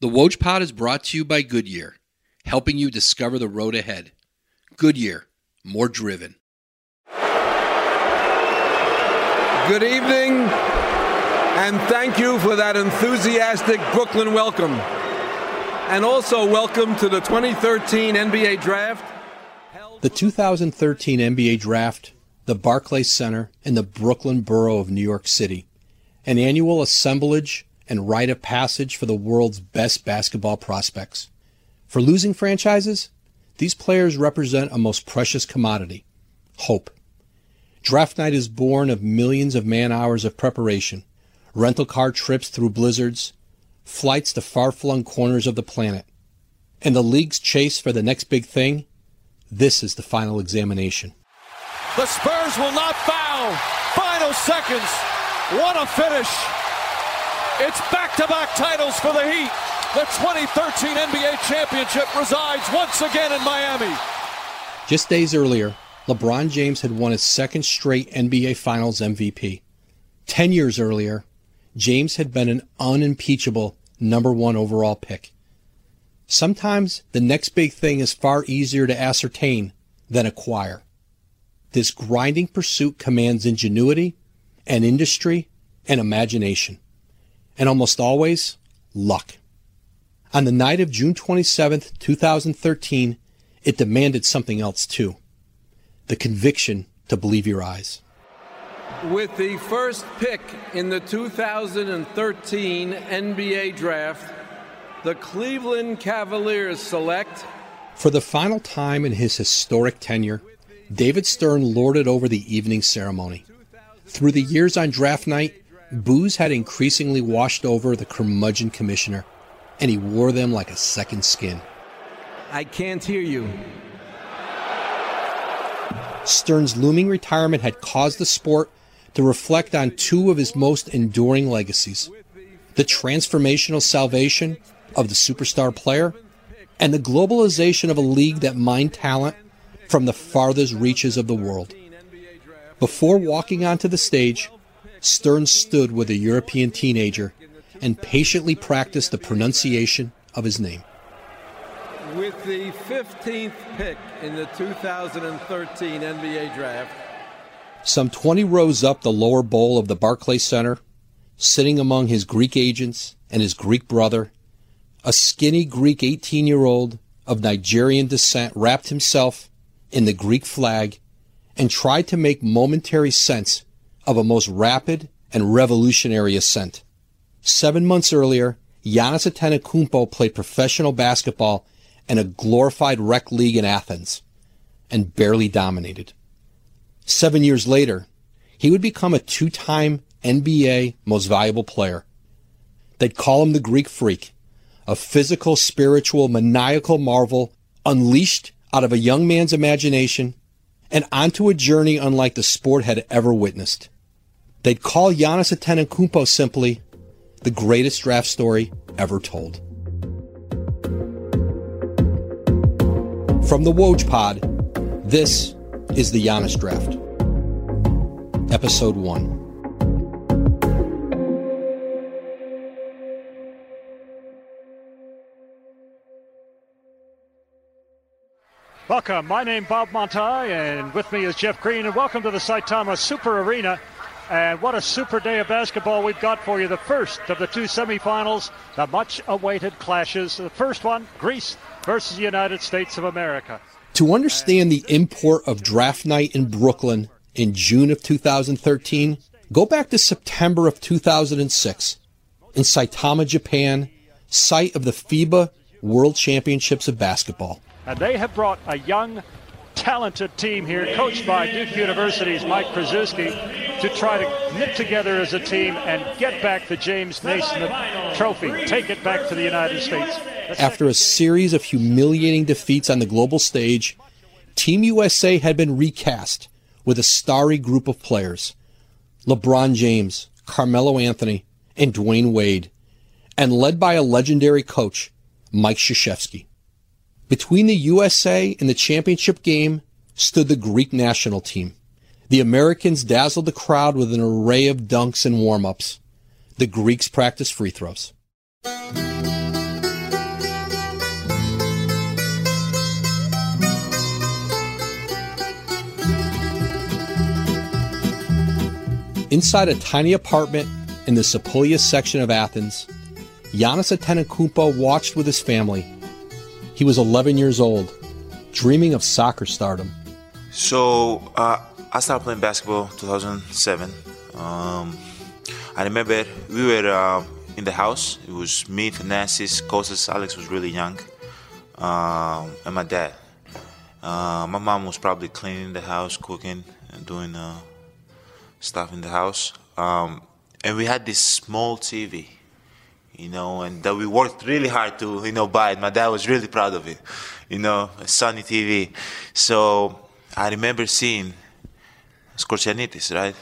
The Woj Pod is brought to you by Goodyear, helping you discover the road ahead. Goodyear, more driven. Good evening, and thank you for that enthusiastic Brooklyn welcome. And also, welcome to the 2013 NBA Draft. The 2013 NBA Draft, the Barclays Center, in the Brooklyn borough of New York City, an annual assemblage and rite of passage for the world's best basketball prospects. For losing franchises, these players represent a most precious commodity hope. Draft night is born of millions of man hours of preparation, rental car trips through blizzards, flights to far flung corners of the planet. And the league's chase for the next big thing? This is the final examination. The Spurs will not foul. Final seconds. What a finish. It's back to back titles for the Heat. The 2013 NBA championship resides once again in Miami. Just days earlier, LeBron James had won his second straight NBA Finals MVP. Ten years earlier, James had been an unimpeachable number one overall pick. Sometimes the next big thing is far easier to ascertain than acquire. This grinding pursuit commands ingenuity and industry and imagination, and almost always luck. On the night of June 27, 2013, it demanded something else too the conviction to believe your eyes. With the first pick in the 2013 NBA Draft, the Cleveland Cavaliers select. For the final time in his historic tenure, David Stern lorded over the evening ceremony. Through the years on draft night, booze had increasingly washed over the curmudgeon commissioner, and he wore them like a second skin. I can't hear you. Stern's looming retirement had caused the sport to reflect on two of his most enduring legacies the transformational salvation of the superstar player and the globalization of a league that mined talent from the farthest reaches of the world. Before walking onto the stage, Stern stood with a European teenager and patiently practiced the pronunciation of his name. With the 15th pick in the 2013 NBA Draft, some 20 rows up the lower bowl of the Barclays Center, sitting among his Greek agents and his Greek brother, a skinny Greek 18 year old of Nigerian descent wrapped himself in the Greek flag and tried to make momentary sense of a most rapid and revolutionary ascent. Seven months earlier, Giannis Antetokounmpo played professional basketball in a glorified rec league in Athens and barely dominated. Seven years later, he would become a two-time NBA most valuable player. They'd call him the Greek freak, a physical, spiritual, maniacal marvel unleashed out of a young man's imagination and onto a journey unlike the sport had ever witnessed. They'd call Giannis Antetokounmpo simply the greatest draft story ever told. From the Woj Pod, this is the Giannis Draft. Episode 1. Welcome. My name Bob Montai, and with me is Jeff Green, and welcome to the Saitama Super Arena. And what a super day of basketball we've got for you. The first of the two semifinals, the much awaited clashes. The first one, Greece versus the United States of America. To understand the import of draft night in Brooklyn in June of 2013, go back to September of 2006 in Saitama, Japan, site of the FIBA World Championships of Basketball. And they have brought a young, talented team here, coached by Duke University's Mike Krzyzewski, to try to knit together as a team and get back the James Naismith Trophy, take it back to the United States. After a series of humiliating defeats on the global stage, Team USA had been recast with a starry group of players LeBron James, Carmelo Anthony, and Dwyane Wade, and led by a legendary coach, Mike Krzyzewski. Between the USA and the championship game stood the Greek national team. The Americans dazzled the crowd with an array of dunks and warm ups. The Greeks practiced free throws. Inside a tiny apartment in the Sepolia section of Athens, Giannis Antetokounmpo watched with his family he was 11 years old, dreaming of soccer stardom. So uh, I started playing basketball 2007. Um, I remember we were uh, in the house. It was me, Thanasis, Kostas, Alex was really young, um, and my dad. Uh, my mom was probably cleaning the house, cooking, and doing uh, stuff in the house. Um, and we had this small TV, you know, and that we worked really hard to, you know, buy it. My dad was really proud of it, you know, Sony TV. So I remember seeing Schortsanitis, right?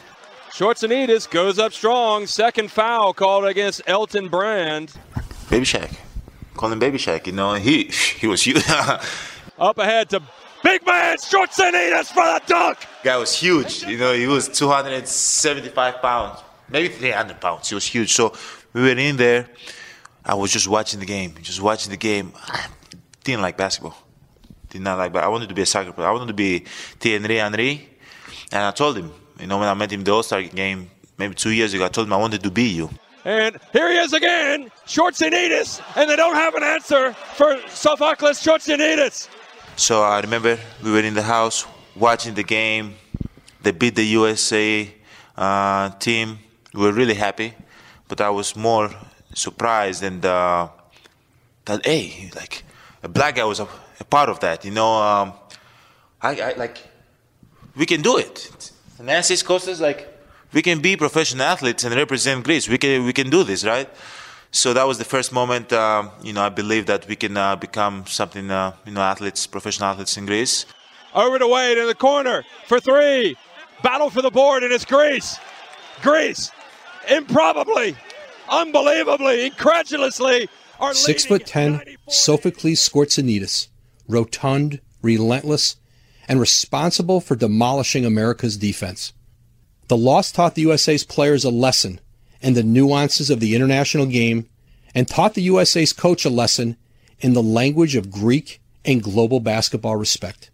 Schwarzenegger goes up strong. Second foul called against Elton Brand. Baby Shaq. Call him Baby Shaq, you know, he he was huge. up ahead to big man Schwarzenegger for the dunk. Guy was huge, you know, he was 275 pounds, maybe 300 pounds. He was huge. So we were in there. I was just watching the game, just watching the game. I didn't like basketball. Did not like. But I wanted to be a soccer player. I wanted to be Thierry Henry, and I told him, you know, when I met him the All Star game maybe two years ago, I told him I wanted to be you. And here he is again, Schwarzenegger, and they don't have an answer for Sophocles Schwarzenegger. So I remember we were in the house watching the game. They beat the USA uh, team. We were really happy, but I was more surprised and uh, that hey, like a black guy was a, a part of that. You know, um, I, I like we can do it. Nancy's Kostas like we can be professional athletes and represent Greece. We can we can do this, right? So that was the first moment. Uh, you know, I believe that we can uh, become something. Uh, you know, athletes, professional athletes in Greece. Over to Wade in the corner for three. Battle for the board, and it's Greece. Greece, improbably, unbelievably, incredulously. Are Six foot ten, Sophocles Schortsanitis, rotund, relentless, and responsible for demolishing America's defense. The loss taught the USA's players a lesson in the nuances of the international game and taught the USA's coach a lesson in the language of Greek and global basketball respect.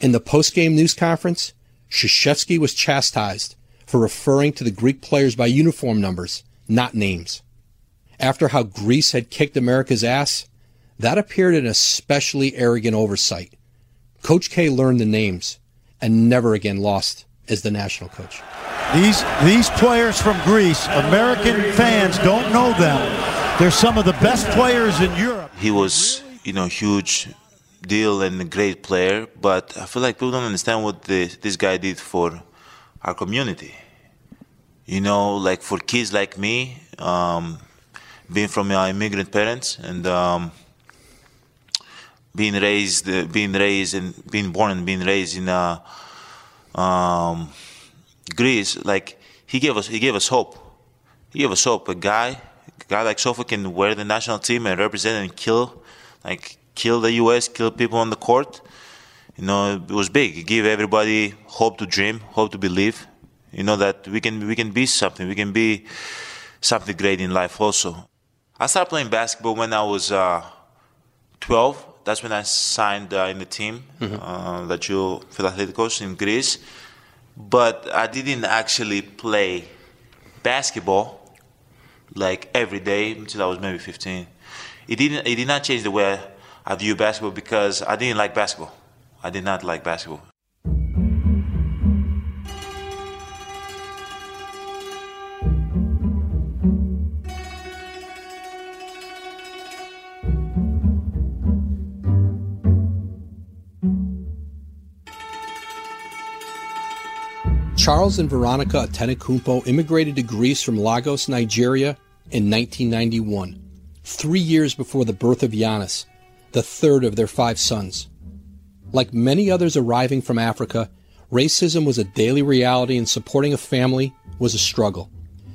In the post-game news conference, Krzyzewski was chastised for referring to the Greek players by uniform numbers, not names. After how Greece had kicked America's ass, that appeared an especially arrogant oversight. Coach K learned the names and never again lost as the national coach. These these players from Greece, American fans don't know them. They're some of the best players in Europe. He was, you know, huge deal and a great player, but I feel like people don't understand what the, this guy did for our community. You know, like for kids like me, um, being from immigrant parents and um, being raised, uh, being raised and being born and being raised in uh, um, Greece, like he gave us, he gave us hope. He gave us hope. A guy, a guy like Sofa can wear the national team and represent and kill, like kill the U.S., kill people on the court. You know, it was big. It gave everybody hope to dream, hope to believe. You know that we can we can be something. We can be something great in life. Also, I started playing basketball when I was uh, 12. That's when I signed uh, in the team mm-hmm. uh, that you Philadelphia in Greece. But I didn't actually play basketball like every day until I was maybe 15. It didn't. It did not change the way I view basketball because I didn't like basketball. I did not like basketball. Charles and Veronica Antetokounmpo immigrated to Greece from Lagos, Nigeria in 1991, three years before the birth of Giannis, the third of their five sons. Like many others arriving from Africa, racism was a daily reality and supporting a family was a struggle.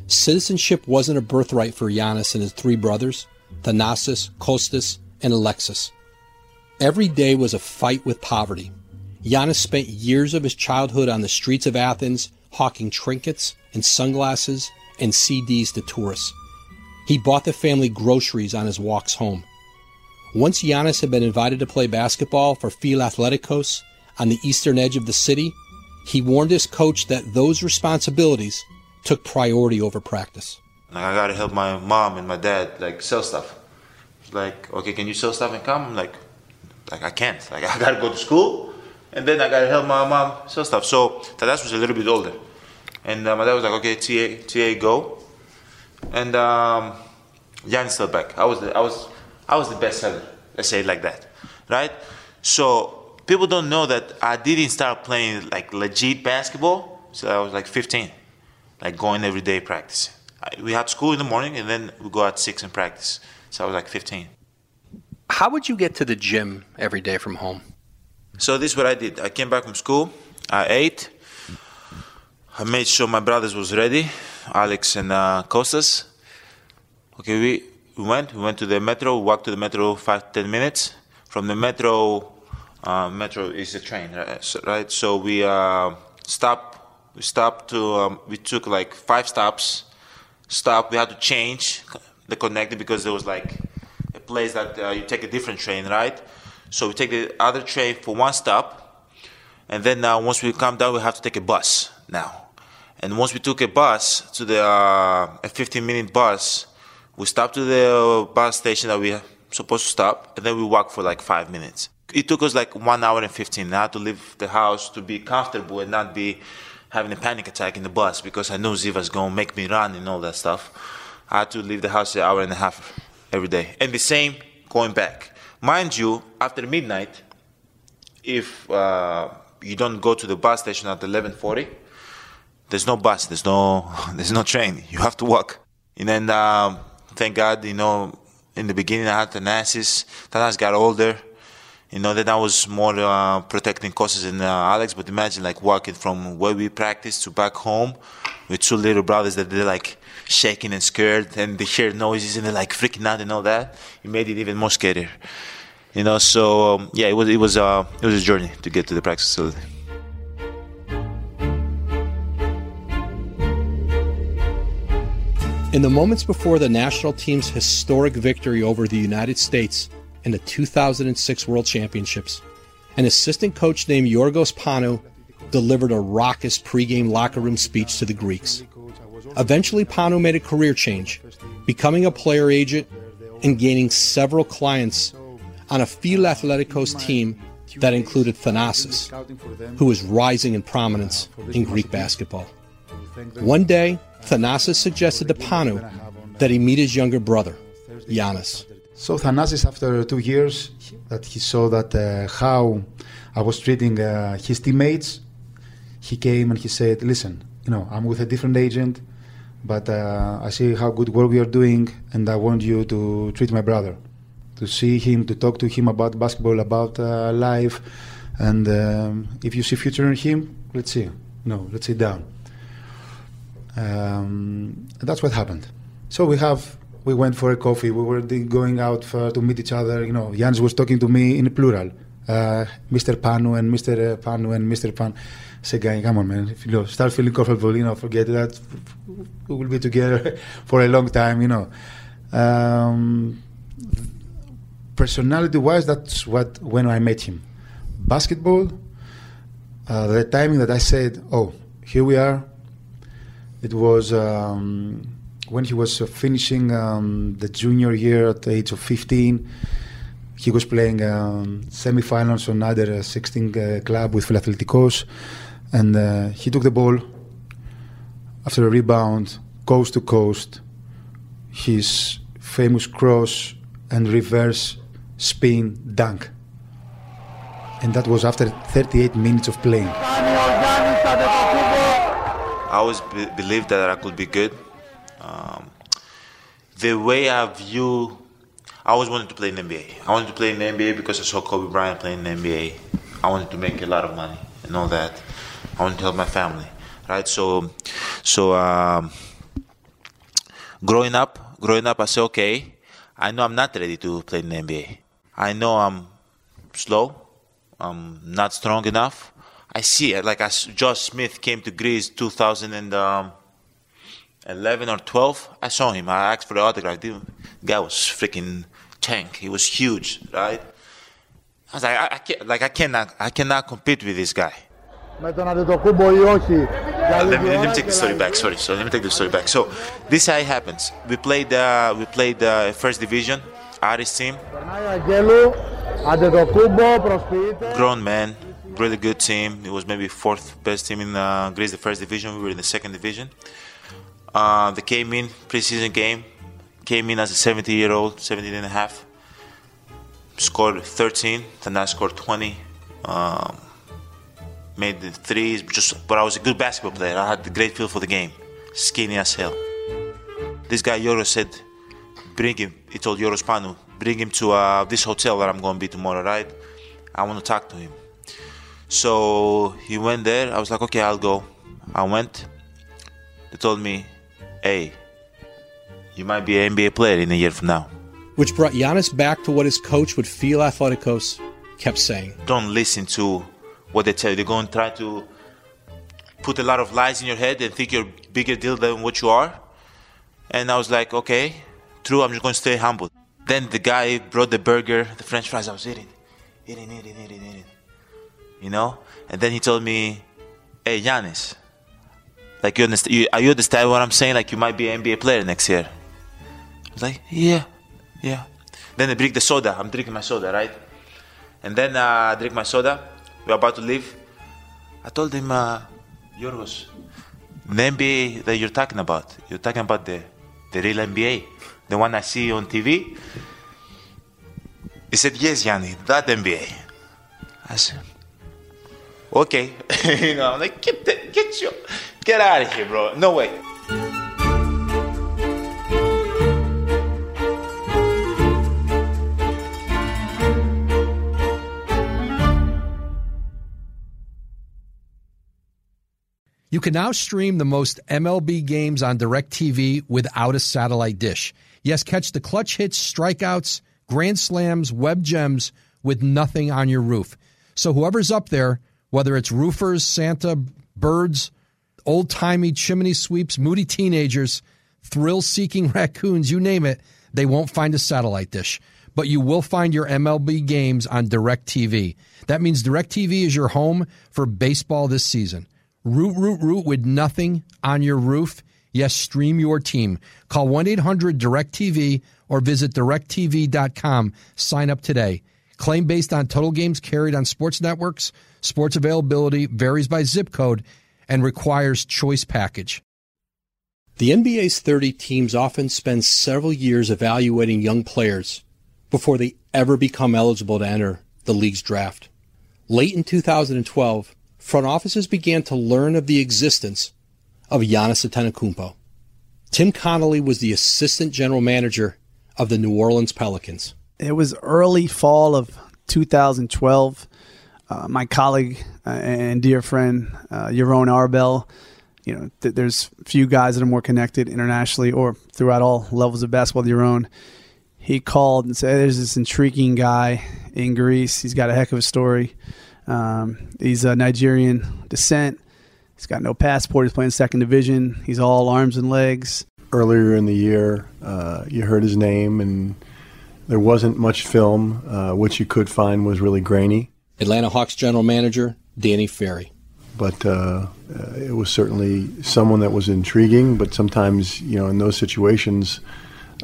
Citizenship wasn't a birthright for Giannis and his three brothers, Thanasis, Kostas, and Alexis. Every day was a fight with poverty, Giannis spent years of his childhood on the streets of Athens hawking trinkets and sunglasses and CDs to tourists. He bought the family groceries on his walks home. Once Giannis had been invited to play basketball for Filathlitikos on the eastern edge of the city, he warned his coach that those responsibilities took priority over practice. Like I gotta help my mom and my dad like sell stuff. Like, okay, can you sell stuff and come? I'm like, like I can't. Like I gotta go to school, and then I gotta help my mom sell stuff. So Tadas was a little bit older, and uh, my dad was like, okay, TA, TA, go, and um, Jan still back. I was I was I was the best seller. Let's say it like that, right? So people don't know that I didn't start playing like legit basketball. So I was like 15, like going every day practicing. I, we had school in the morning, and then we go at six and practice. So I was like 15. How would you get to the gym every day from home? So this is what I did. I came back from school. I ate. I made sure my brothers was ready, Alex and uh, Kostas. Okay, we, we went. We went to the metro. We walked to the metro five ten minutes. From the metro, uh, metro is the train, right? So, we uh, stopped. We stopped to. Um, we took like five stops. Stop. We had to change the connector because there was like a place that uh, you take a different train, right? So we take the other train for one stop, and then uh, once we come down, we have to take a bus now. And once we took a bus to the uh, a 15 minute bus, we stopped to the bus station that we were supposed to stop, and then we walked for like five minutes. It took us like one hour and 15. I had to leave the house to be comfortable and not be having a panic attack in the bus because I knew Zivas gonna make me run and all that stuff. I had to leave the house an hour and a half every day. And the same going back. Mind you, after midnight, if uh, you don't go to the bus station at 11:40, there's no bus, there's no, there's no train. You have to walk. And then, um, thank God, you know, in the beginning I had Thanasis. Thanas got older. You know, then I was more uh, protecting Kostas and uh, Alex. But imagine like walking from where we practice to back home with two little brothers that they're like shaking and scared and they hear noises and they're like freaking out and all that. It made it even more scarier. You know, so um, yeah, it was it was uh, it was a journey to get to the practice facility. In the moments before the national team's historic victory over the United States in the 2006 World Championships, an assistant coach named Yorgos Panou delivered a raucous pregame locker room speech to the Greeks. Eventually, Panou made a career change, becoming a player agent and gaining several clients on a Filathlitikos team that included Thanasis, who was rising in prominence in Greek basketball. One day, Thanasis suggested to Panou that he meet his younger brother, Giannis. So Thanasis, after two years, that he saw that uh, how I was treating uh, his teammates, he came and he said, "Listen, you know, I'm with a different agent, but uh, I see how good work we are doing, and I want you to treat my brother, to see him, to talk to him about basketball, about uh, life, and um, if you see future in him, let's see. No, let's sit down." Um, that's what happened. So we have we went for a coffee. We were going out for, to meet each other. You know, Jans was talking to me in plural, uh, Mr. Panou and Mr. Panou and Mr. Pan. Said, guy, come on, man. If you start feeling comfortable, you know, forget that. We will be together for a long time, you know. Um, personality-wise, that's what when I met him. Basketball, uh, the timing that I said, oh, here we are. It was um, when he was uh, finishing um, the junior year at the age of 15. He was playing um, semifinals on under 16 uh, club with Philadelphia and uh, he took the ball after a rebound, coast to coast. His famous cross and reverse spin dunk. And that was after 38 minutes of playing. I always be- believed that I could be good. Um, the way I view, I always wanted to play in the NBA. I wanted to play in the NBA because I saw Kobe Bryant playing in the NBA. I wanted to make a lot of money and all that. I wanted to help my family, right? So, so um, growing up, growing up, I said, okay, I know I'm not ready to play in the NBA. I know I'm slow. I'm not strong enough. I see it. Like as Josh Smith came to Greece 2011 or 12, I saw him. I asked for the autograph. The guy was freaking tank. He was huge, right? I was like, I, I can't, like I cannot, I cannot compete with this guy. Uh, let, me, let me take the story back. Sorry, so let me take the story back. So, this how it happens. We played, uh, we played the uh, first division, Aris team. Grown man, really good team. It was maybe fourth best team in uh, Greece, the first division. We were in the second division. Uh, they came in preseason game, came in as a 70 year old, 17 and a half. Scored 13, then I scored 20. Um, made the threes, just but I was a good basketball player. I had a great feel for the game, skinny as hell. This guy Yoro said, "Bring him." He told Yoros Panou, "Bring him to uh, this hotel where I'm going to be tomorrow, right? I want to talk to him." So he went there. I was like, "Okay, I'll go." I went. They told me, "Hey, you might be an NBA player in a year from now." Which brought Giannis back to what his coach would Filathlitikos kept saying. Don't listen to what they tell you. They're going to try to put a lot of lies in your head and think you're a bigger deal than what you are. And I was like, okay, true, I'm just going to stay humble. Then the guy brought the burger, the french fries I was eating, eating, eating, eating, eating. You know? And then he told me, hey, Giannis, like, you understand, you, you understand what I'm saying? Like, you might be an NBA player next year. I was like, yeah, yeah. Then I bring the soda. I'm drinking my soda, right? And then uh, I drink my soda we're about to leave. I told him, uh, Yorgos, the NBA that you're talking about, you're talking about the, the real NBA, the one I see on TV. He said, yes, Yanni, that NBA. I said, okay. you know, I'm like, get, the, get, your, get out of here, bro. No way. You can now stream the most MLB games on DirecTV without a satellite dish. Yes, catch the clutch hits, strikeouts, grand slams, web gems with nothing on your roof. So whoever's up there, whether it's roofers, Santa, birds, old timey chimney sweeps, moody teenagers, thrill seeking raccoons, you name it, they won't find a satellite dish. But you will find your MLB games on DirecTV. That means DirecTV is your home for baseball this season. Root, root, root with nothing on your roof. Yes, stream your team. Call 1 800 Direct TV or visit directv.com. Sign up today. Claim based on total games carried on sports networks. Sports availability varies by zip code and requires choice package. The NBA's 30 teams often spend several years evaluating young players before they ever become eligible to enter the league's draft. Late in 2012, front offices began to learn of the existence of Giannis Antetokounmpo. Tim Connolly was the assistant general manager of the New Orleans Pelicans. It was early fall of 2012. Uh, my colleague uh, and dear friend, uh, Yaron Arbel, you know, th- there's few guys that are more connected internationally or throughout all levels of basketball than Yaron. He called and said, "There's this intriguing guy in Greece. He's got a heck of a story." Um, he's a Nigerian descent. He's got no passport. He's playing second division. He's all arms and legs. Earlier in the year, uh, you heard his name, and there wasn't much film. Uh, what you could find was really grainy. Atlanta Hawks general manager Danny Ferry. But uh, uh it was certainly someone that was intriguing. But sometimes, you know, in those situations,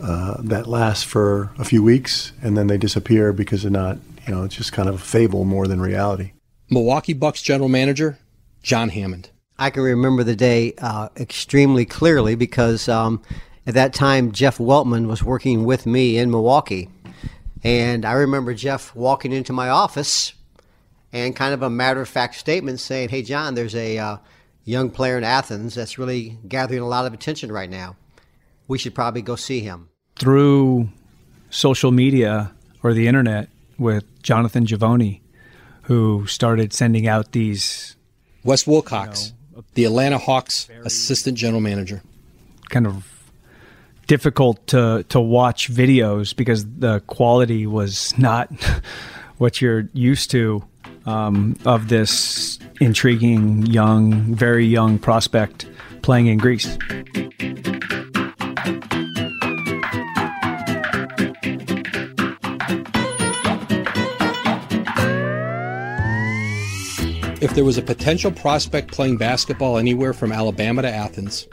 uh, that lasts for a few weeks, and then they disappear because they're not you know, it's just kind of a fable more than reality. Milwaukee Bucks general manager John Hammond. I can remember the day uh, extremely clearly because um, at that time Jeff Weltman was working with me in Milwaukee. And I remember Jeff walking into my office and kind of a matter of fact statement saying, Hey, John, there's a uh, young player in Athens that's really gathering a lot of attention right now. We should probably go see him. Through social media or the internet, with Jonathan Givony, who started sending out these. Wes Wilcox, you know, the Atlanta Hawks assistant general manager. Kind of difficult to, to watch videos because the quality was not what you're used to um, of this intriguing young, very young prospect playing in Greece. If there was a potential prospect playing basketball anywhere from Alabama to Athens,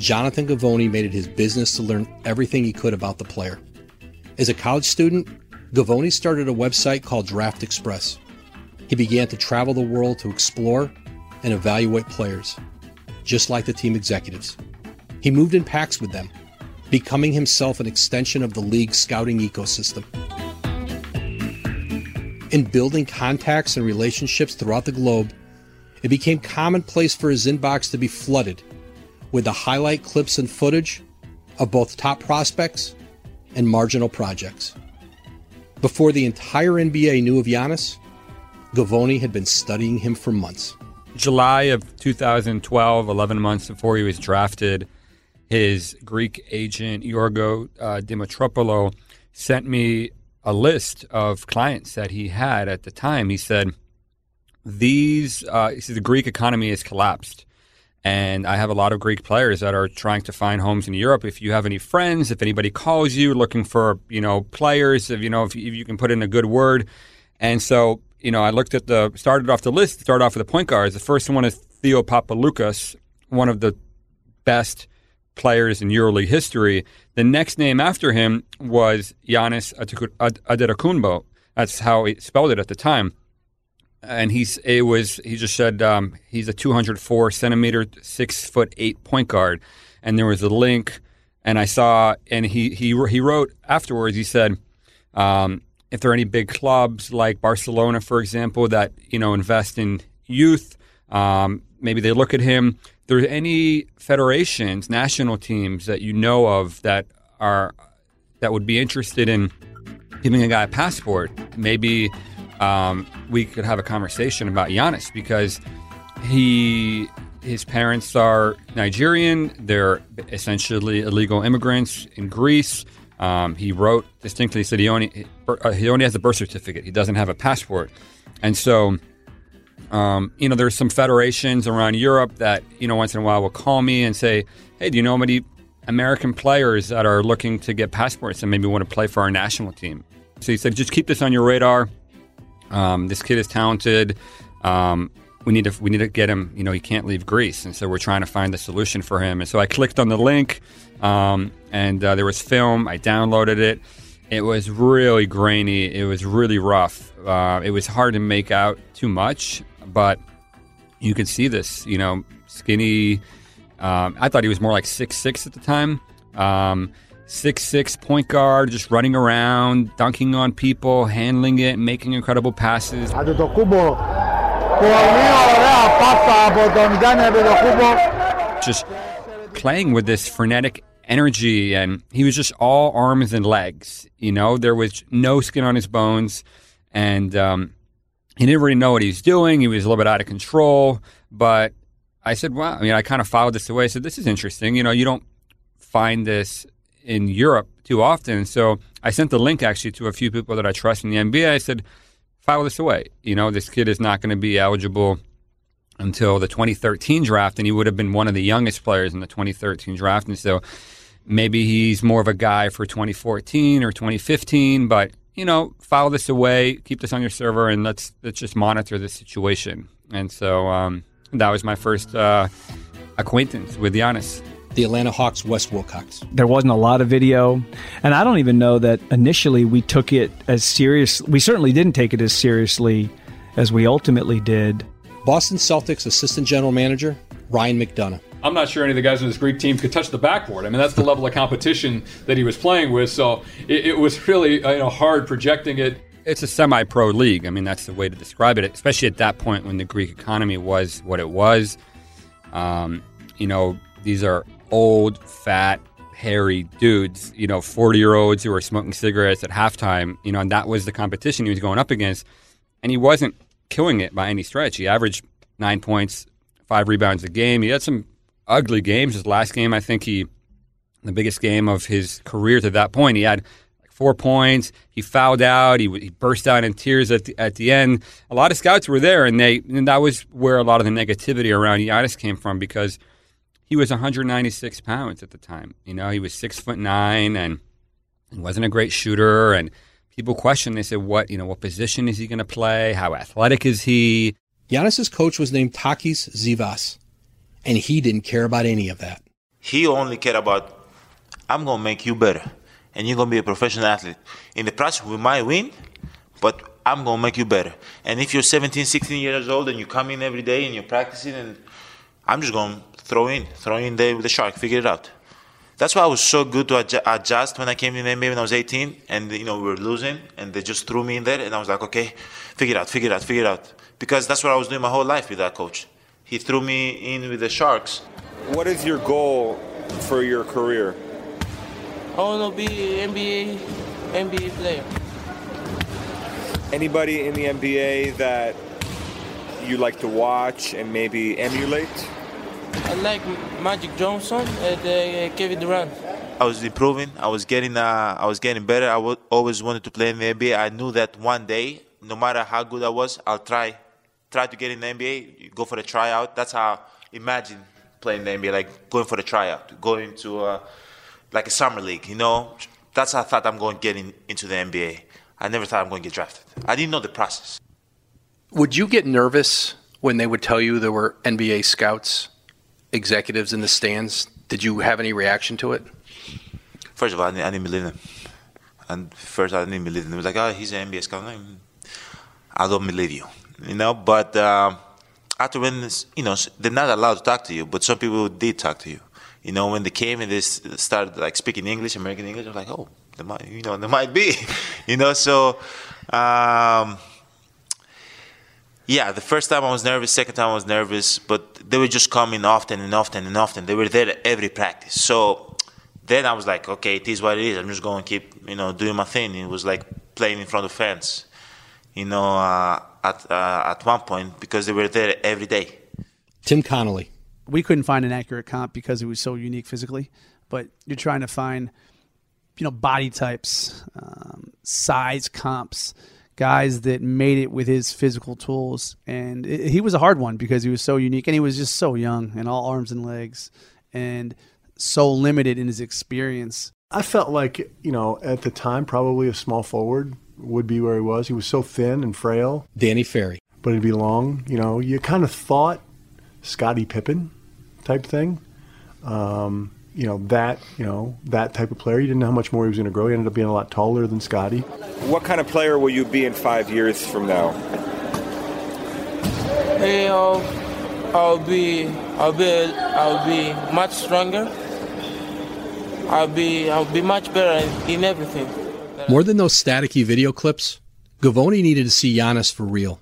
Jonathan Givony made it his business to learn everything he could about the player. As a college student, Gavoni started a website called Draft Express. He began to travel the world to explore and evaluate players, just like the team executives. He moved in packs with them, becoming himself an extension of the league's scouting ecosystem. In building contacts and relationships throughout the globe, it became commonplace for his inbox to be flooded with the highlight clips and footage of both top prospects and marginal projects. Before the entire NBA knew of Giannis, Givony had been studying him for months. July of 2012, 11 months before he was drafted, his Greek agent, Yorgo uh, Dimitropoulos, sent me a list of clients that he had at the time. He said, These, uh, he said, the Greek economy has collapsed. And I have a lot of Greek players that are trying to find homes in Europe. If you have any friends, if anybody calls you looking for, you know, players, if you know, if, you can put in a good word. And so, you know, I looked at the, started off the list, started off with the point guards. The first one is Theo Papaloukas, one of the best players in EuroLeague history. The next name after him was Giannis Antetokounmpo. That's how he spelled it at the time. And he's it was he just said um, he's a 204 centimeter, six foot eight point guard. And there was a link, and I saw, and he he he wrote afterwards. He said, um, if there are any big clubs like Barcelona, for example, that you know invest in youth, um, maybe they look at him there any federations, national teams that you know of that are that would be interested in giving a guy a passport, maybe um, we could have a conversation about Giannis because he his parents are Nigerian. They're essentially illegal immigrants in Greece. Um, he wrote distinctly said he only he only has a birth certificate. He doesn't have a passport, and so um, you know, there's some federations around Europe that, you know, once in a while will call me and say, hey, do you know any American players that are looking to get passports and maybe want to play for our national team? So he said, just keep this on your radar. Um, this kid is talented. Um, we need to we need to get him. You know, he can't leave Greece, and so we're trying to find the solution for him. And so I clicked on the link, um, and uh, there was film. I downloaded it. It was really grainy. It was really rough. Uh, it was hard to make out too much but you could see this, you know, skinny. Um, I thought he was more like six six at the time. Um, six six point guard, just running around, dunking on people, handling it, making incredible passes. Just playing with this frenetic energy, and he was just all arms and legs. You know, there was no skin on his bones, and um, he didn't really know what he was doing. He was a little bit out of control. But I said, wow. I mean, I kind of filed this away. I said, this is interesting. You know, you don't find this in Europe too often. So I sent the link actually to a few people that I trust in the NBA. I said, file this away. You know, this kid is not going to be eligible until the 2013 draft, and he would have been one of the youngest players in the 2013 draft. And so maybe he's more of a guy for 2014 or 2015, but you know, file this away, keep this on your server, and let's let's just monitor the situation. And so um, that was my first uh, acquaintance with Giannis. The Atlanta Hawks, Wes Wilcox. There wasn't a lot of video, and I don't even know that initially we took it as serious. We certainly didn't take it as seriously as we ultimately did. Boston Celtics assistant general manager Ryan McDonough. I'm not sure any of the guys on this Greek team could touch the backboard. I mean, that's the level of competition that he was playing with. So it, it was really uh, you know hard projecting it. It's a semi-pro league. I mean, that's the way to describe it. Especially at that point when the Greek economy was what it was. Um, you know, these are old, fat, hairy dudes. You know, forty-year-olds who were smoking cigarettes at halftime. You know, and that was the competition he was going up against, and he wasn't killing it by any stretch. He averaged nine points, five rebounds a game. He had some ugly games. His last game, I think he, the biggest game of his career to that point, he had four points. He fouled out. He, he burst out in tears at the, at the end. A lot of scouts were there, and they and that was where a lot of the negativity around Giannis came from because he was 196 pounds at the time. You know, he was six foot nine, and he wasn't a great shooter. And people questioned. They said, "What you know? What position is he going to play? How athletic is he?" Giannis's coach was named Takis Zivas, and he didn't care about any of that. He only cared about, I'm going to make you better, and you're going to be a professional athlete. In the process, we might win, but I'm going to make you better. And if you're 17, 16 years old and you come in every day and you're practicing, and I'm just going to throw in, throw in there with the shark, figure it out. That's why I was so good to adjust when I came in the NBA when I was 18, and you know we were losing, and they just threw me in there, and I was like, okay, figure it out, figure it out, figure it out, because that's what I was doing my whole life with that coach. He threw me in with the Sharks. What is your goal for your career? I want to be NBA NBA player. Anybody in the NBA that you like to watch and maybe emulate? I like Magic Johnson and uh, Kevin Durant. I was improving. I was getting. Uh, I was getting better. I w- always wanted to play in the NBA. I knew that one day, no matter how good I was, I'll try, try to get in the NBA. Go for the tryout. That's how I imagine playing the NBA, like going for the tryout, going to uh, like a summer league. You know, that's how I thought I'm going to get in, into the NBA. I never thought I'm going to get drafted. I didn't know the process. Would you get nervous when they would tell you there were NBA scouts, executives in the stands? Did you have any reaction to it? First of all, I didn't, I didn't believe them. And first, I didn't believe them. It was like, oh, he's an NBA scout. I don't believe you, you know. But uh, after when, you know, they're not allowed to talk to you, but some people did talk to you. You know, when they came and they started like speaking English, American English, I was like, oh, there might, you know, there might be, you know. So, um, yeah, the first time I was nervous, second time I was nervous, but they were just coming often and often and often. They were there every practice. So then I was like, okay, it is what it is. I'm just going to keep, you know, doing my thing. It was like playing in front of fans, you know, uh, at uh, at one point because they were there every day. Tim Connolly. We couldn't find an accurate comp because it was so unique physically, but you're trying to find, you know, body types, um, size comps guys that made it with his physical tools. And it, he was a hard one because he was so unique and he was just so young and all arms and legs and so limited in his experience. I felt like, you know, at the time, probably a small forward would be where he was. He was so thin and frail. Danny Ferry. But he'd be long. You know, you kind of thought Scottie Pippen type thing. Um, you know that you know that type of player. You didn't know how much more he was going to grow. He ended up being a lot taller than Scottie. What kind of player will you be in five years from now? Hey, I'll, I'll be, I'll be, I'll be much stronger. I'll be, I'll be much better in everything. More than those staticky video clips, Givony needed to see Giannis for real.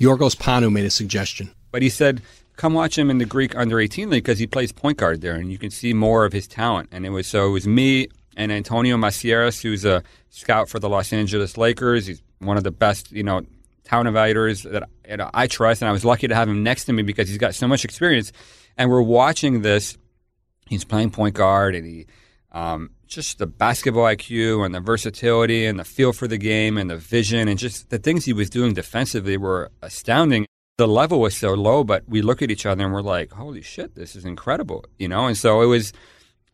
Yorgos Panou made a suggestion. But he said come watch him in the Greek under 18 league because he plays point guard there and you can see more of his talent. And it was so it was me and Antonio Maceiras, who's a scout for the Los Angeles Lakers. He's one of the best, you know, talent evaluators that I trust. And I was lucky to have him next to me because he's got so much experience. And we're watching this. He's playing point guard and he, um, just the basketball IQ and the versatility and the feel for the game and the vision and just the things he was doing defensively were astounding the level was so low, but we look at each other and we're like, holy shit, this is incredible, you know? And so it was,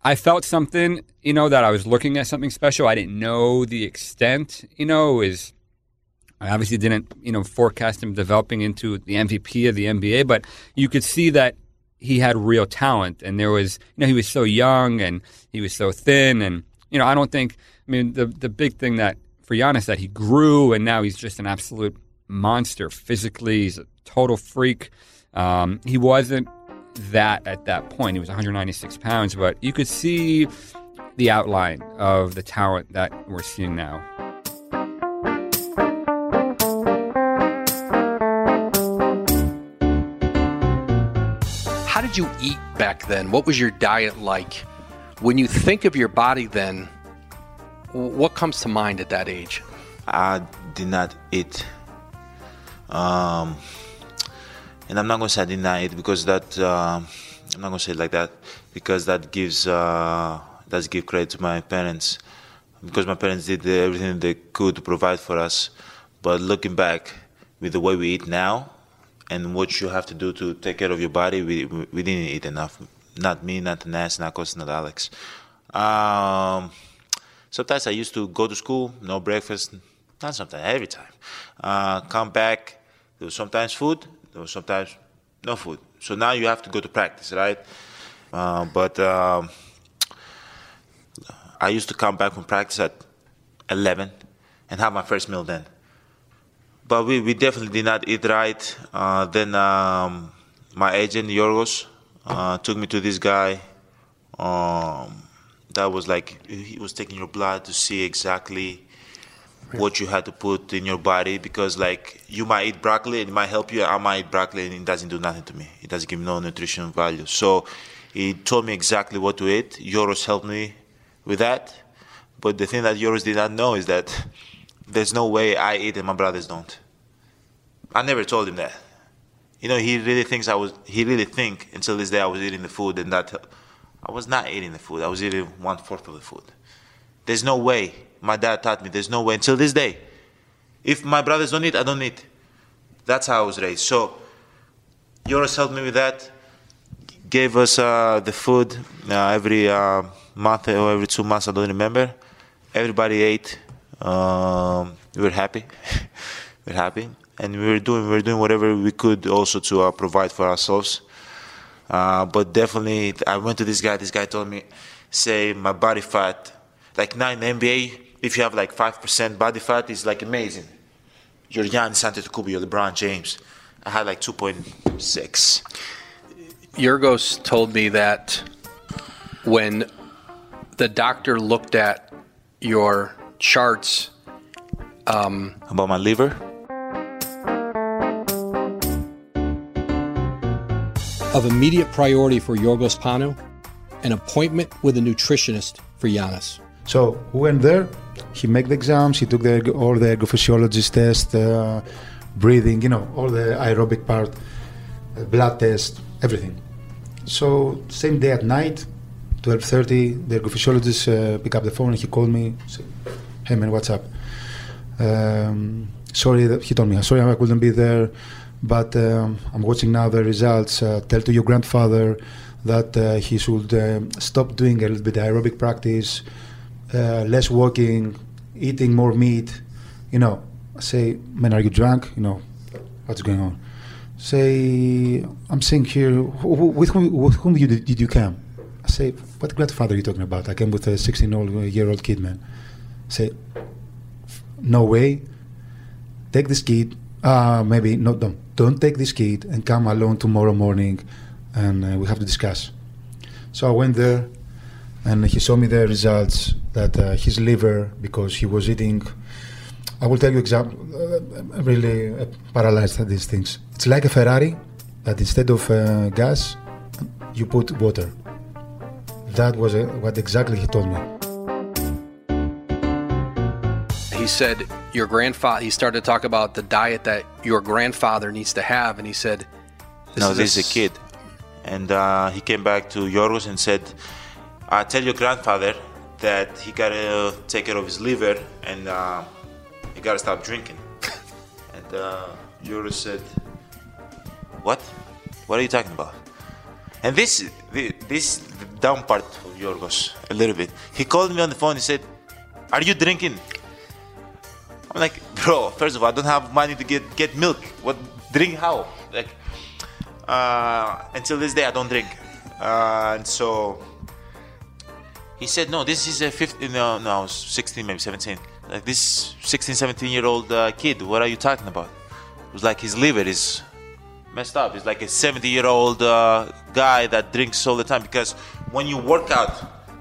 I felt something, you know, that I was looking at something special. I didn't know the extent, you know, is I obviously didn't, you know, forecast him developing into the MVP of the NBA, but you could see that he had real talent and there was, you know, he was so young and he was so thin. And, you know, I don't think, I mean, the, the big thing that for Giannis that he grew and now he's just an absolute monster physically. He's a total freak. Um, he wasn't that at that point. He was 196 pounds, but you could see the outline of the talent that we're seeing now. How did you eat back then? What was your diet like? When you think of your body then, what comes to mind at that age? I did not eat um, and I'm not going to say I deny it because that uh, I'm not going to say it like that because that gives uh, does give credit to my parents because my parents did everything they could to provide for us. But looking back, with the way we eat now and what you have to do to take care of your body, we we didn't eat enough. Not me, not Nas, not Kos, not Alex. Um, sometimes I used to go to school, no breakfast, not sometimes, every time. Uh, come back, There was sometimes food. There was sometimes no food. So now you have to go to practice, right? Uh, but um, I used to come back from practice at 11 and have my first meal then. But we, we definitely did not eat right. Uh, then um, my agent, Yorgos, uh, took me to this guy um, that was like, he was taking your blood to see exactly what you had to put in your body because like you might eat broccoli and it might help you i might eat broccoli and it doesn't do nothing to me. It doesn't give me no nutrition value. So he told me exactly what to eat. Yorgos helped me with that. But the thing that Yorgos did not know is that there's no way i eat and my brothers don't. I never told him that. You know he really thinks i was he really think until this day i was eating the food and that i was not eating the food. I was eating one fourth of the food. There's no way my dad taught me there's no way until this day. If my brothers don't eat, I don't eat. That's how I was raised. So Yorgos helped me with that. Gave us uh, the food uh, every uh, month or every two months. I don't remember. Everybody ate. Um, we were happy. we were happy, and we were doing we were doing whatever we could also to uh, provide for ourselves. Uh, but definitely, I went to this guy. This guy told me, "Say my body fat." Like now in the NBA, if you have like 5% body fat, it's like amazing. You're Giannis Antetokounmpo, you're LeBron James. I had like 2.6. Yorgos told me that when the doctor looked at your charts um, about my liver, of immediate priority for Yorgos Panou, an appointment with a nutritionist for Giannis. So we went there. He made the exams. He took the, all the ergophysiologist test, uh, breathing, you know, all the aerobic part, uh, blood test, everything. So same day at night, 12:30, the ergophysiologist uh, pick up the phone and he called me. Said, hey man, what's up? Um, sorry, that he told me. Sorry, I couldn't be there, but um, I'm watching now the results. Uh, tell to your grandfather that uh, he should uh, stop doing a little bit of aerobic practice uh, less walking, eating more meat. You know, say, man, are you drunk? You know, what's going on? Say, I'm saying here, with whom, with whom did you, did you come? I say, what grandfather are you talking about? I came with a 16-year-old kid, man. Say, no way. Take this kid. Uh, maybe no, don't. Don't take this kid and come alone tomorrow morning, and uh, we have to discuss. So I went there, and he showed me the results that uh, his liver, because he was eating, I will tell you exactly, uh, really uh, paralyzed at these things. It's like a Ferrari that instead of uh, gas, you put water. That was uh, what exactly he told me. He said, Your grandfather, he started to talk about the diet that your grandfather needs to have, and he said, this No, is this is a kid. And uh, he came back to Yorgos and said, I tell your grandfather that he gotta take care of his liver and uh, he gotta stop drinking. and uh, Yorgos said, "What? What are you talking about?" And this, this the down part of Yorgos a little bit. He called me on the phone. He said, "Are you drinking?" I'm like, "Bro, first of all, I don't have money to get get milk. What drink? How? Like, uh, until this day, I don't drink." Uh, and so he said, no, this is a 15, no, no, I was 16, maybe 17. Like this 16, 17 year old uh, kid, what are you talking about? It was like his liver is messed up. He's like a 70 year old uh, guy that drinks all the time because when you work out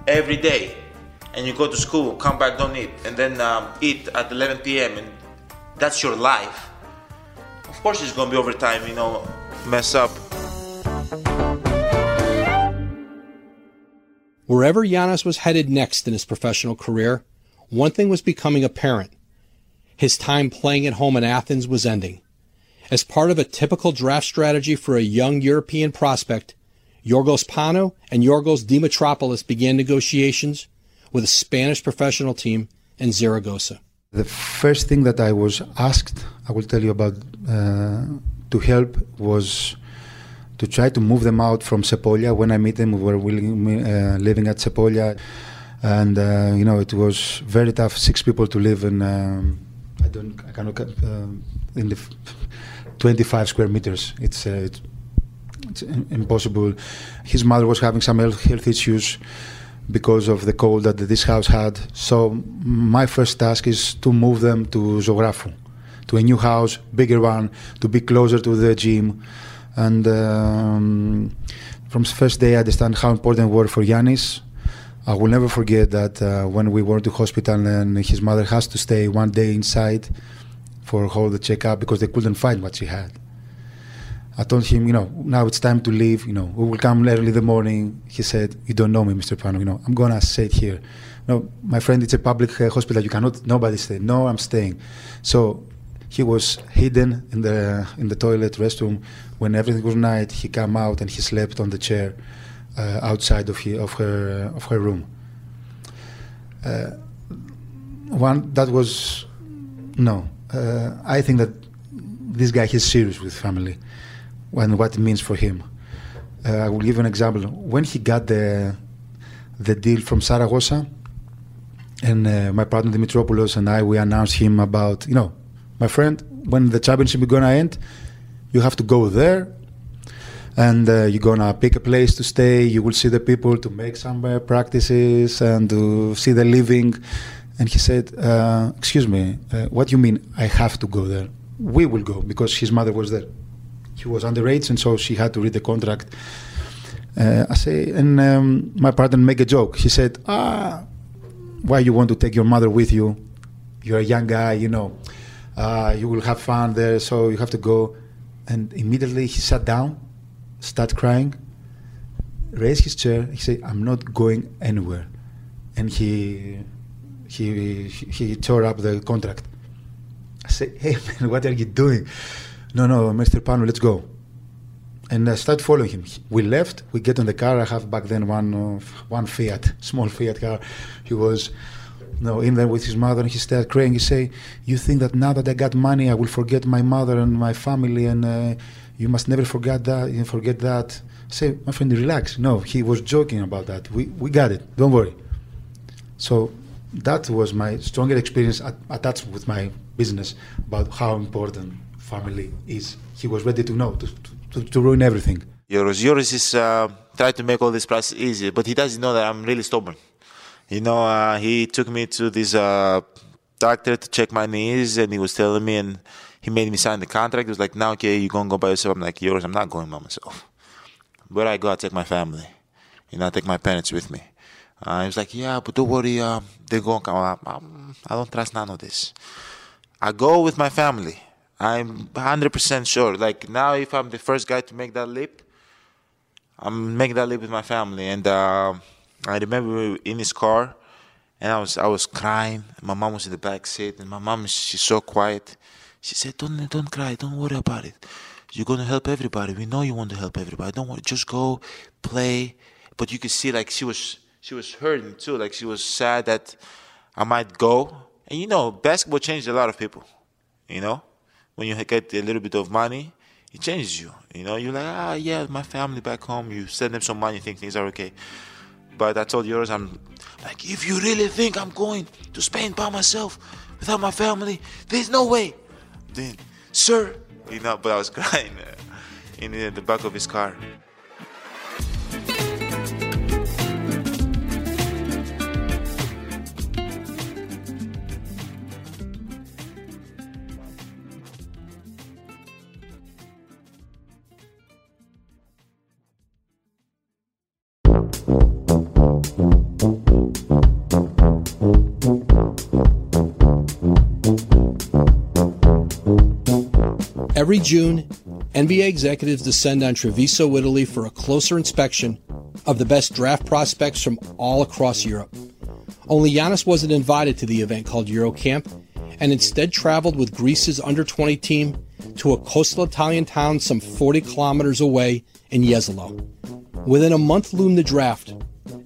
every day and you go to school, come back, don't eat, and then um, eat at 11 p.m. and that's your life. Of course, it's gonna be over time, you know, mess up. Wherever Giannis was headed next in his professional career, one thing was becoming apparent. His time playing at home in Athens was ending. As part of a typical draft strategy for a young European prospect, Yorgos Panou and Yorgos Dimitropoulos began negotiations with a Spanish professional team in Zaragoza. The first thing that I was asked, I will tell you about, uh, to help was to try to move them out from Sepolia. When I meet them, we were willing, uh, living at Sepolia, and uh, you know it was very tough. Six people to live in um, I don't. I cannot. Um, in the 25 square meters. It's, uh, it's, it's impossible. His mother was having some health, issues because of the cold that this house had. So my first task is to move them to Zographou, to a new house, bigger one, to be closer to the gym. And um, from the first day, I understand how important was for Giannis. I will never forget that uh, when we went to hospital and his mother has to stay one day inside for all the checkup because they couldn't find what she had. I told him, you know, now it's time to leave. You know, we will come early in the morning. He said, "You don't know me, Mr. Panou. You know, I'm gonna sit here. No, my friend, it's a public uh, hospital. You cannot. Nobody stay. No, I'm staying." So he was hidden in the in the toilet restroom. When everything was night, he came out and he slept on the chair uh, outside of, he, of her uh, of her room. Uh, one that was no uh, I think that this guy is serious with family and what it means for him. Uh, I will give an example. When he got the the deal from Saragossa, and uh, my partner Dimitropoulos and I, we announced him about, you know, my friend, when the championship is gonna end, you have to go there, and uh, you're gonna pick a place to stay. You will see the people to make some uh, practices and to see the living and he said, uh, Excuse me, uh, what do you mean I have to go there? We will go because his mother was there. He was underage, and so she had to read the contract. Uh, I say, and um, my partner make a joke. He said, Ah, why you want to take your mother with you? You're a young guy, you know. Uh, you will have fun there, so you have to go. And immediately he sat down, started crying, raised his chair. He said, I'm not going anywhere. And he he he tore up the contract. I said, "Hey man, what are you doing?" No, no, Mr. Panou, let's go. And I started following him. We left. We get in the car. I have back then one uh, one Fiat, small Fiat car. He was know, in there with his mother, and he started crying. He say, "You think that now that I got money, I will forget my mother and my family, and uh, you must never forget that. You forget that." I say, "My friend, relax. No, he was joking about that. We we got it. Don't worry." So that was my stronger experience at, attached with my business about how important family is. He was ready to know, to, to, to ruin everything. Yorgos, Yorgos is uh, to make all this process easy, but he doesn't know that I'm really stubborn. You know, uh, he took me to this uh, doctor to check my knees, and he was telling me, and he made me sign the contract. He was like, "Now, okay, you're gonna go by yourself." I'm like, "Yorgos, I'm not going by myself. Where I go, I take my family. You know, I take my parents with me." Uh, he was like, yeah, but don't worry, uh, they're to come up. Um, I don't trust none of this. I go with my family. I'm 100% sure. Like now, if I'm the first guy to make that leap, I'm making that leap with my family. And uh, I remember we were in his car, and I was I was crying. My mom was in the back seat, and my mom she's so quiet. She said, "Don't don't cry. Don't worry about it. You're gonna help everybody. We know you want to help everybody. Don't worry. Just go play." But you could see like she was she was hurting too. Like she was sad that I might go. And you know, basketball changed a lot of people. You know, when you get a little bit of money, it changes you. You know, you're like, ah, yeah, my family back home. You send them some money, you think things are okay. But I told Yorgos, I'm like, if you really think I'm going to Spain by myself without my family, there's no way. Then, sir, you know, but I was crying uh, in the back of his car. Every June, NBA executives descend on Treviso, Italy for a closer inspection of the best draft prospects from all across Europe. Only Giannis wasn't invited to the event called Eurocamp and instead traveled with Greece's under 20 team to a coastal Italian town some 40 kilometers away in Jesolo. Within a month loomed the draft,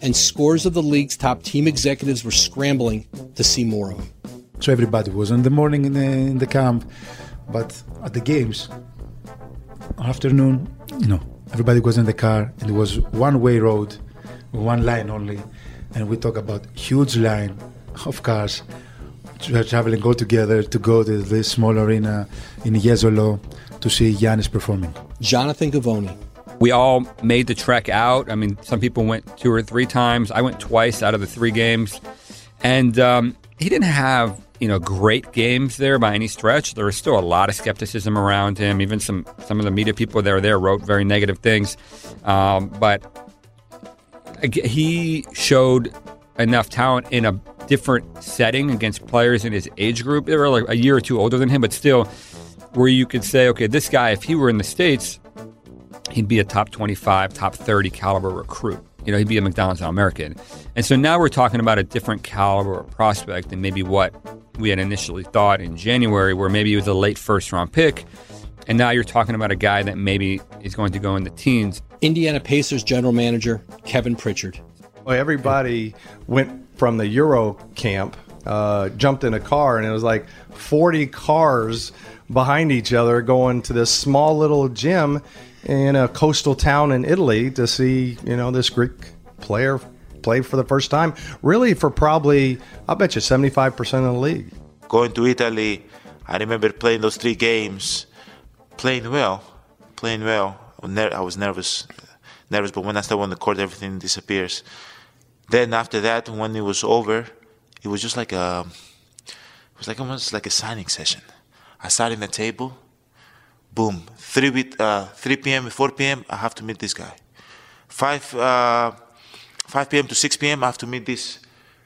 and scores of the league's top team executives were scrambling to see more of him. So everybody was in the morning in the, in the camp but at the games, afternoon, you know, everybody was in the car and it was one way road, one line only. And we talk about huge line of cars, traveling all together to go to this small arena in Jesolo to see Giannis performing. Jonathan Givony. We all made the trek out. I mean, some people went two or three times. I went twice out of the three games. And um, he didn't have, you know, great games there by any stretch. There was still a lot of skepticism around him. Even some, some of the media people that were there wrote very negative things. Um, but he showed enough talent in a different setting against players in his age group. They were like a year or two older than him, but still, where you could say, okay, this guy, if he were in the States, he'd be a top 25, top 30 caliber recruit. You know, he'd be a McDonald's All American. And so now we're talking about a different caliber of prospect than maybe what we had initially thought in January, where maybe he was a late first round pick. And now you're talking about a guy that maybe is going to go in the teens. Indiana Pacers general manager Kevin Pritchard. Well, everybody went from the Euro camp, uh, jumped in a car, and it was like 40 cars behind each other going to this small little gym in a coastal town in Italy to see, you know, this Greek player play for the first time. Really, for probably, I'll bet you 75% of the league. Going to Italy, I remember playing those three games, playing well, playing well. I was nervous, nervous, but when I step on the court, everything disappears. Then after that, when it was over, it was just like a, it was like almost like a signing session. I sat in the table, boom, three with, uh, 3 p.m. 4 p.m. I have to meet this guy. 5 uh, 5 p.m. to 6 p.m. I have to meet this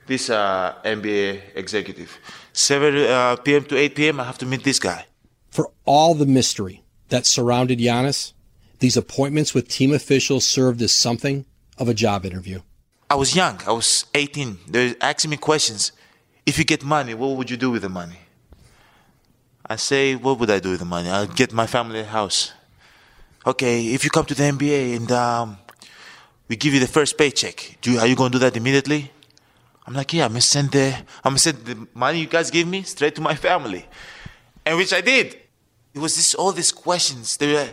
this uh, NBA executive. 7 uh, p.m. to 8 p.m. I have to meet this guy. For all the mystery that surrounded Giannis, these appointments with team officials served as something of a job interview. I was young. I was 18. They're asking me questions. If you get money, what would you do with the money? I say, what would I do with the money? I'll get my family a house. Okay, if you come to the NBA and um, we give you the first paycheck, you, are you going to do that immediately? I'm like, yeah, I'm gonna send the I'm gonna send the money you guys give me straight to my family, and which I did. It was this all these questions. They were,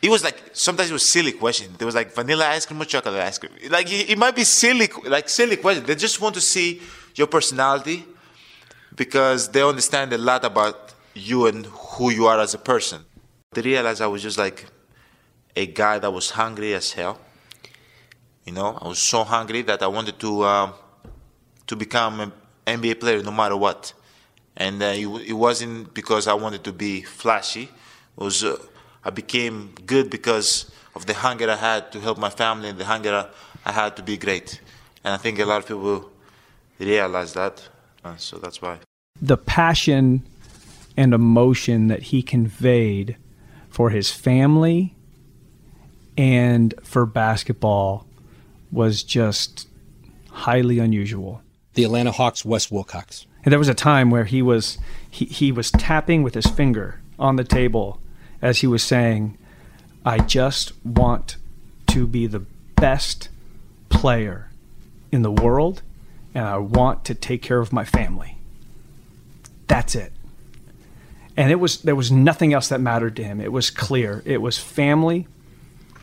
it was like sometimes it was silly questions. There was like vanilla ice cream or chocolate ice cream. Like it, it might be silly, like silly questions. They just want to see your personality because they understand a lot about you and who you are as a person. They realized I was just like a guy that was hungry as hell. You know, I was so hungry that I wanted to um, to become an NBA player no matter what. And uh, it, it wasn't because I wanted to be flashy. It was uh, I became good because of the hunger I had to help my family and the hunger I had to be great. And I think a lot of people realize that, uh, so that's why. The passion and emotion that he conveyed for his family and for basketball was just highly unusual. The Atlanta Hawks, Wes Wilcox. And there was a time where he was he, he was tapping with his finger on the table as he was saying, I just want to be the best player in the world and I want to take care of my family. That's it. And it was there was nothing else that mattered to him. It was clear. It was family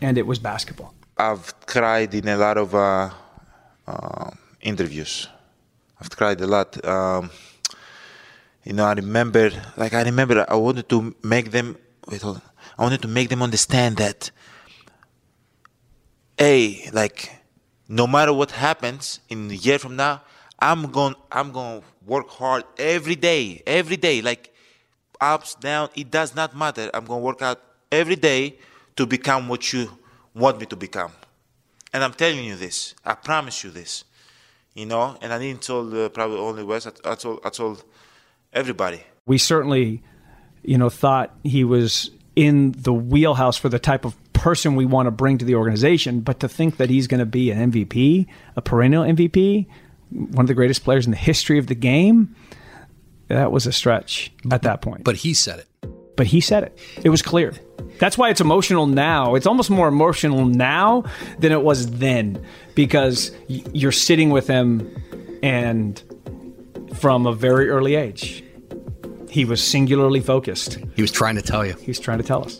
and it was basketball. I've cried in a lot of uh, uh, interviews. I've cried a lot. Um, you know, I remember, like I remember, I wanted to make them. Wait, hold on. I wanted to make them understand that, hey, like, no matter what happens in a year from now, I'm going, I'm going to work hard every day, every day, like ups, down. It does not matter. I'm going to work out every day to become what you want me to become. And I'm telling you this. I promise you this. You know, and I didn't tell uh, probably only Wes. I, I told I told everybody. We certainly, you know, thought he was in the wheelhouse for the type of person we want to bring to the organization, but to think that he's going to be an MVP, a perennial MVP, one of the greatest players in the history of the game, that was a stretch at that point. But he said it. But he said it. It was clear. That's why it's emotional now. It's almost more emotional now than it was then because you're sitting with him and from a very early age, he was singularly focused. He was trying to tell you. He was trying to tell us.